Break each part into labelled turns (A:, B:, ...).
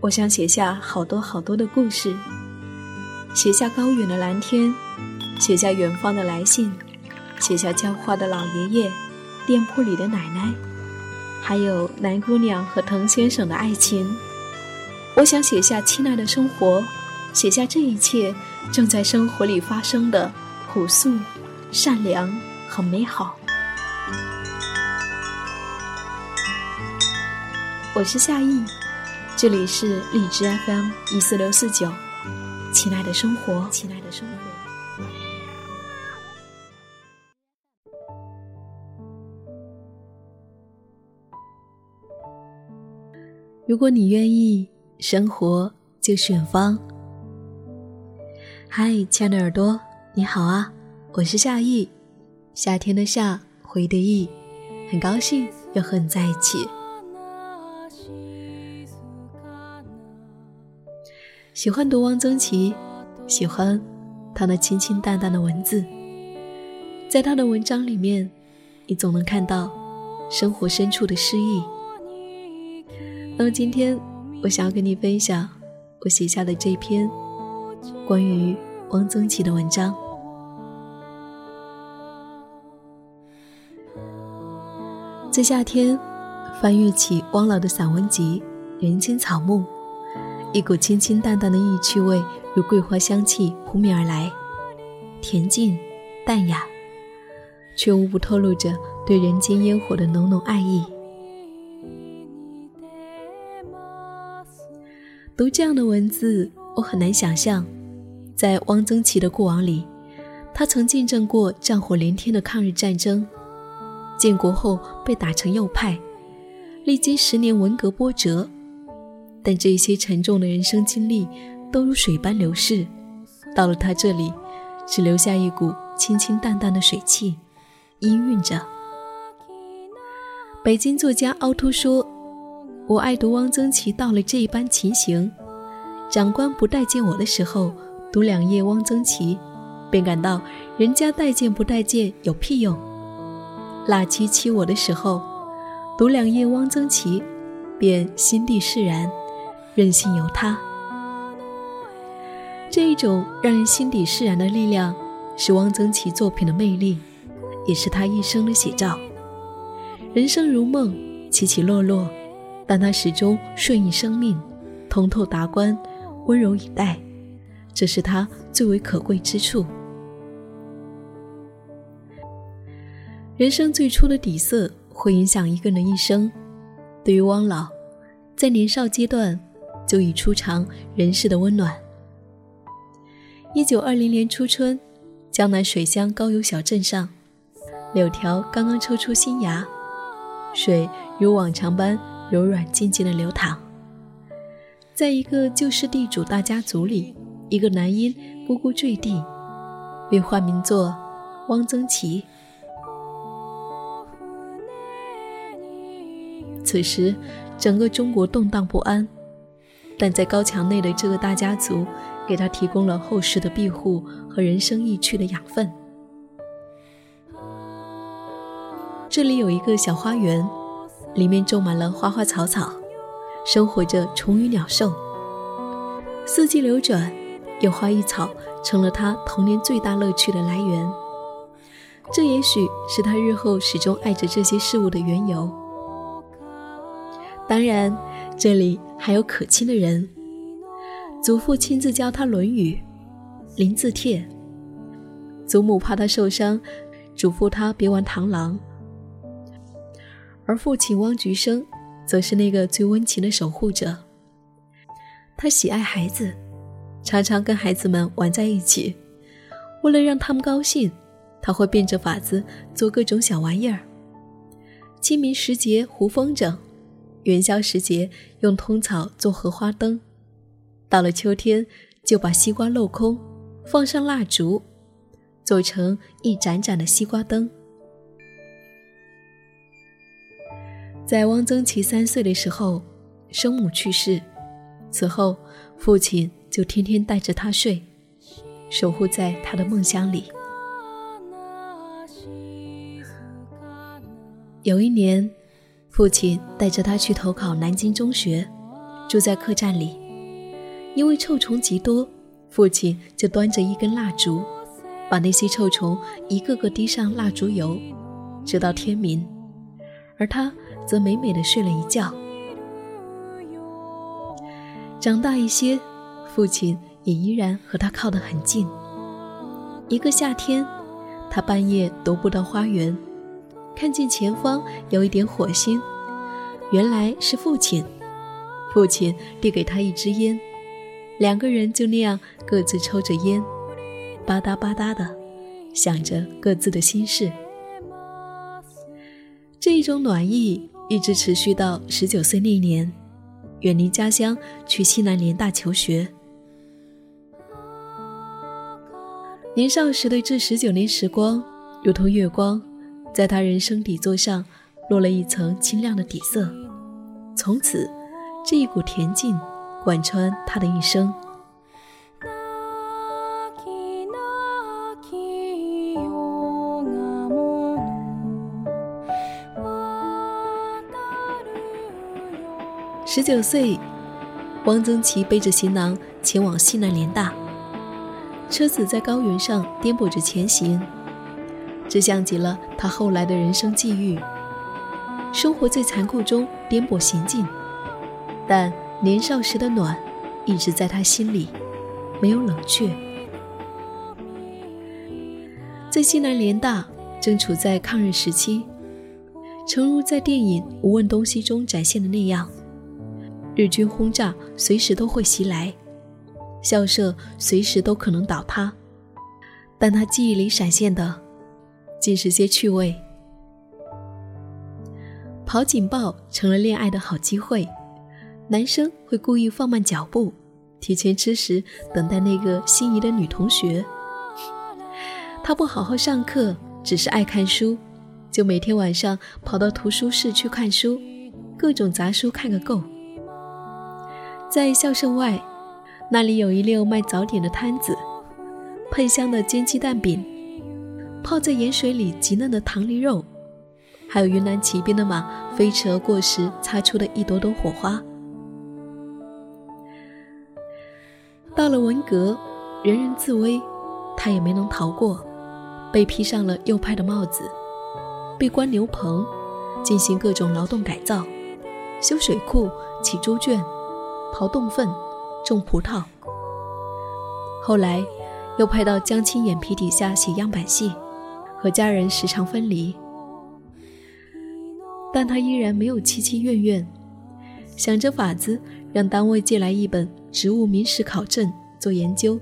A: 我想写下好多好多的故事，写下高远的蓝天，写下远方的来信，写下浇花的老爷爷，店铺里的奶奶，还有南姑娘和滕先生的爱情。我想写下亲爱的生活，写下这一切正在生活里发生的朴素、善良和美好。我是夏意。这里是荔枝 FM 一四六四九，亲爱的生活，亲爱的生活。如果你愿意，生活就是远方。嗨，亲爱的耳朵，你好啊，我是夏意，夏天的夏，回的意，很高兴又和你在一起。喜欢读汪曾祺，喜欢他那清清淡淡的文字，在他的文章里面，你总能看到生活深处的诗意。那么今天，我想要跟你分享我写下的这篇关于汪曾祺的文章。在夏天，翻阅起汪老的散文集《人间草木》。一股清清淡淡的异趣味，如桂花香气扑面而来，恬静、淡雅，却无不透露着对人间烟火的浓浓爱意。读这样的文字，我很难想象，在汪曾祺的过往里，他曾见证过战火连天的抗日战争，建国后被打成右派，历经十年文革波折。但这些沉重的人生经历都如水般流逝，到了他这里，只留下一股清清淡淡的水汽，氤氲着。北京作家凹凸说：“我爱读汪曾祺到了这一般情形，长官不待见我的时候，读两页汪曾祺，便感到人家待见不待见有屁用；辣妻欺我的时候，读两页汪曾祺，便心地释然。”任性由他，这一种让人心底释然的力量，是汪曾祺作品的魅力，也是他一生的写照。人生如梦，起起落落，但他始终顺应生命，通透达观，温柔以待，这是他最为可贵之处。人生最初的底色会影响一个人一生。对于汪老，在年少阶段。就已初尝人世的温暖。一九二零年初春，江南水乡高邮小镇上，柳条刚刚抽出新芽，水如往常般柔软静静的流淌。在一个旧式地主大家族里，一个男婴呱呱坠地，被化名作汪曾祺。此时，整个中国动荡不安。但在高墙内的这个大家族，给他提供了厚实的庇护和人生意趣的养分。这里有一个小花园，里面种满了花花草草，生活着虫鱼鸟兽。四季流转，有花异草成了他童年最大乐趣的来源。这也许是他日后始终爱着这些事物的缘由。当然。这里还有可亲的人，祖父亲自教他《论语》，临字帖；祖母怕他受伤，嘱咐他别玩螳螂；而父亲汪菊生，则是那个最温情的守护者。他喜爱孩子，常常跟孩子们玩在一起。为了让他们高兴，他会变着法子做各种小玩意儿。清明时节糊风筝。元宵时节，用通草做荷花灯；到了秋天，就把西瓜镂空，放上蜡烛，做成一盏盏的西瓜灯。在汪曾祺三岁的时候，生母去世，此后父亲就天天带着他睡，守护在他的梦乡里。有一年。父亲带着他去投考南京中学，住在客栈里，因为臭虫极多，父亲就端着一根蜡烛，把那些臭虫一个个滴上蜡烛油，直到天明，而他则美美的睡了一觉。长大一些，父亲也依然和他靠得很近。一个夏天，他半夜踱步到花园，看见前方有一点火星，原来是父亲。父亲递给他一支烟，两个人就那样各自抽着烟，吧嗒吧嗒的，想着各自的心事。这一种暖意一直持续到十九岁那年。远离家乡，去西南联大求学。年少时的这十九年时光，如同月光，在他人生底座上落了一层清亮的底色。从此，这一股恬静贯穿他的一生。十九岁，汪曾祺背着行囊前往西南联大。车子在高原上颠簸着前行，这像极了他后来的人生际遇。生活在残酷中颠簸行进，但年少时的暖一直在他心里，没有冷却。在西南联大正处在抗日时期，诚如在电影《无问东西》中展现的那样。日军轰炸随时都会袭来，校舍随时都可能倒塌，但他记忆里闪现的，尽是些趣味。跑警报成了恋爱的好机会，男生会故意放慢脚步，提前吃食，等待那个心仪的女同学。他不好好上课，只是爱看书，就每天晚上跑到图书室去看书，各种杂书看个够。在校舍外，那里有一溜卖早点的摊子，喷香的煎鸡蛋饼，泡在盐水里极嫩的糖梨肉，还有云南骑兵的马飞驰而过时擦出的一朵朵火花。到了文革，人人自危，他也没能逃过，被披上了右派的帽子，被关牛棚，进行各种劳动改造，修水库，起猪圈。刨洞粪，种葡萄。后来，又派到江青眼皮底下写样板戏，和家人时常分离。但他依然没有戚戚怨怨，想着法子让单位借来一本《植物名史考证》做研究。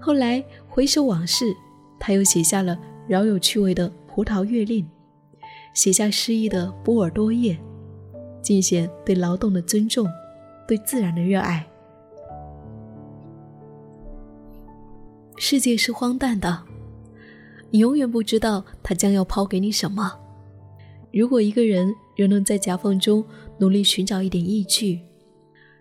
A: 后来回首往事，他又写下了饶有趣味的《葡萄月令》，写下诗意的《波尔多夜》，尽显对劳动的尊重。对自然的热爱。世界是荒诞的，你永远不知道他将要抛给你什么。如果一个人仍能在夹缝中努力寻找一点意趣，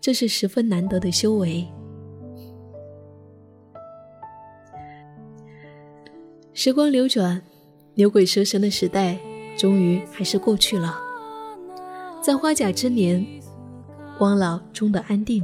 A: 这是十分难得的修为。时光流转，牛鬼蛇神的时代终于还是过去了。在花甲之年。汪老终得安定，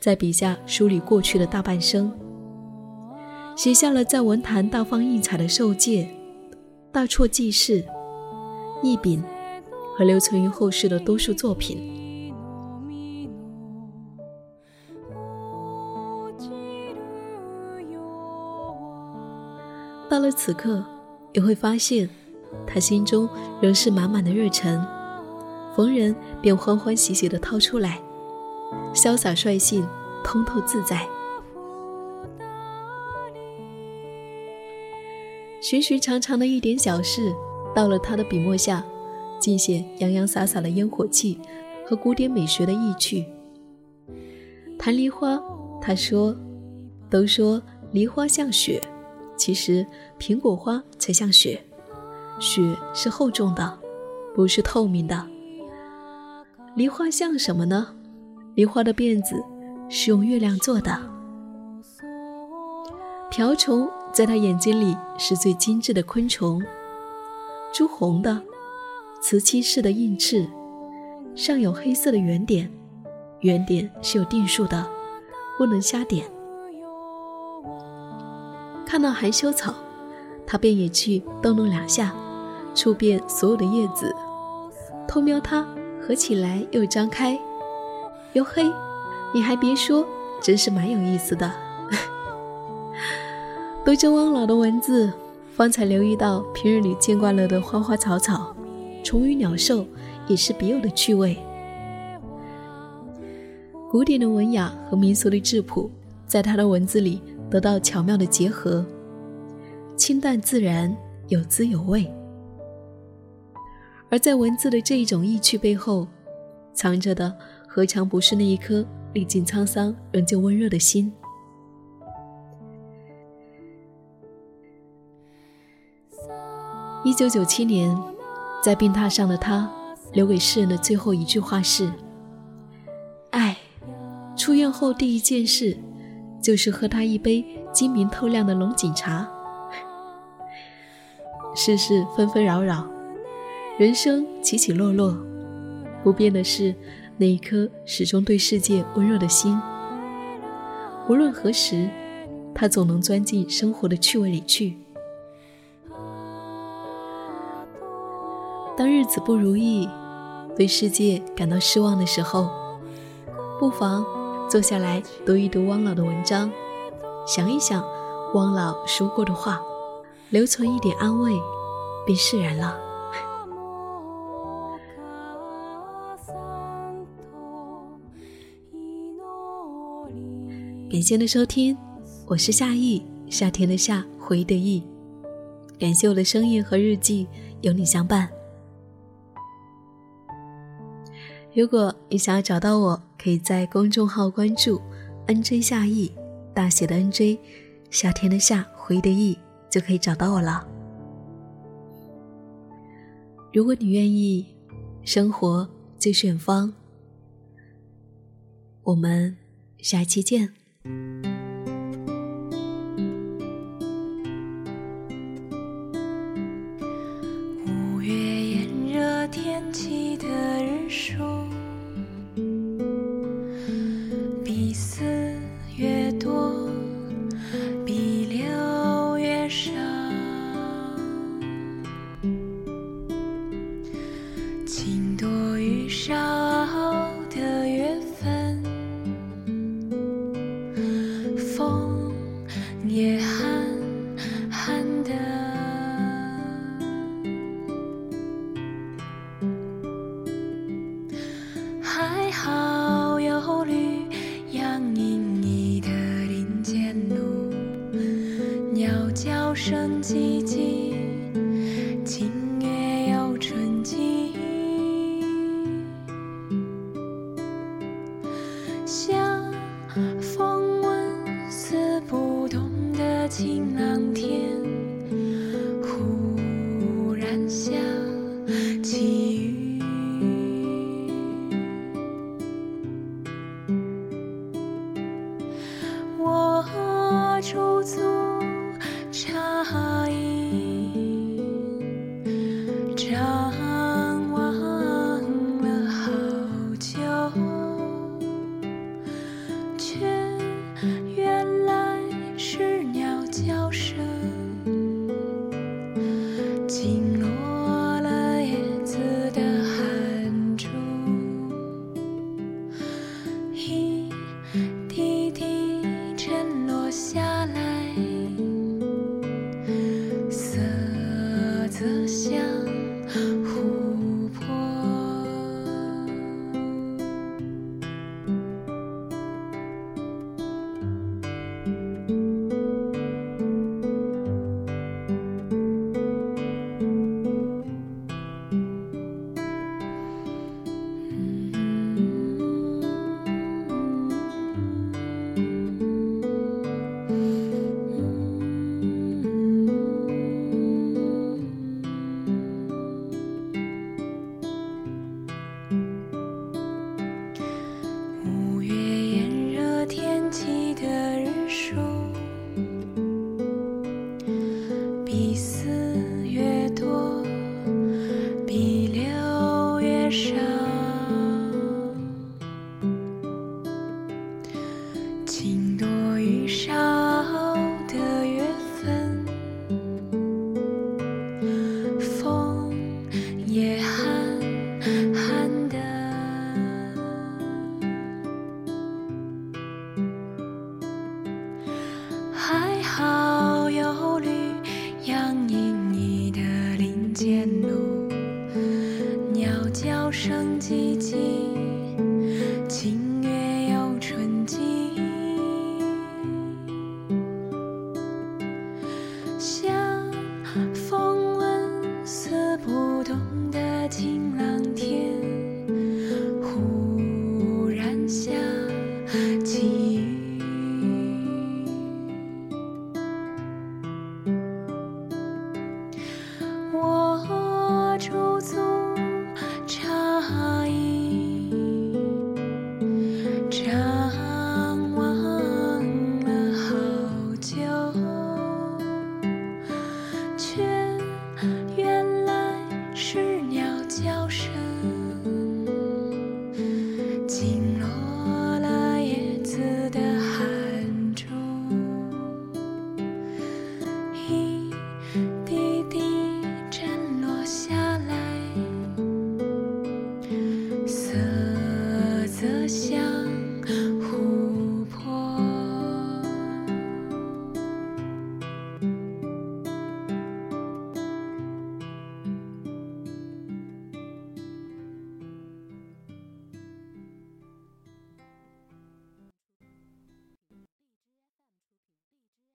A: 在笔下梳理过去的大半生，写下了在文坛大放异彩的《受戒》《大错记事》《一柄》和留存于后世的多数作品。到了此刻，也会发现，他心中仍是满满的热忱，逢人便欢欢喜喜地掏出来。潇洒率性，通透自在。寻寻常常的一点小事，到了他的笔墨下，尽显洋洋洒洒的烟火气和古典美学的意趣。谈梨花，他说：“都说梨花像雪，其实苹果花才像雪。雪是厚重的，不是透明的。梨花像什么呢？”梨花的辫子是用月亮做的，瓢虫在他眼睛里是最精致的昆虫，朱红的、瓷漆似的硬翅，上有黑色的圆点，圆点是有定数的，不能瞎点。看到含羞草，他便也去逗弄两下，触遍所有的叶子，偷瞄它合起来又张开。哟嘿，你还别说，真是蛮有意思的。读着汪老的文字，方才留意到平日里见惯了的花花草草、虫鱼鸟兽，也是别有的趣味。古典的文雅和民俗的质朴，在他的文字里得到巧妙的结合，清淡自然，有滋有味。而在文字的这一种意趣背后，藏着的何尝不是那一颗历尽沧桑仍旧温热的心？一九九七年，在病榻上的他，留给世人的最后一句话是：“爱，出院后第一件事，就是喝他一杯晶明透亮的龙井茶。”世事纷纷扰扰，人生起起落落，不变的是那一颗始终对世界温热的心。无论何时，他总能钻进生活的趣味里去。当日子不如意，对世界感到失望的时候，不妨坐下来读一读汪老的文章，想一想汪老说过的话，留存一点安慰，便释然了。感谢的收听，我是夏意，夏天的夏，回忆的忆。感谢我的声音和日记有你相伴。如果你想要找到我，可以在公众号关注 “nj 夏意”，大写的 “nj”，夏天的夏，回忆的忆，就可以找到我了。如果你愿意，生活就是远方。我们下期见。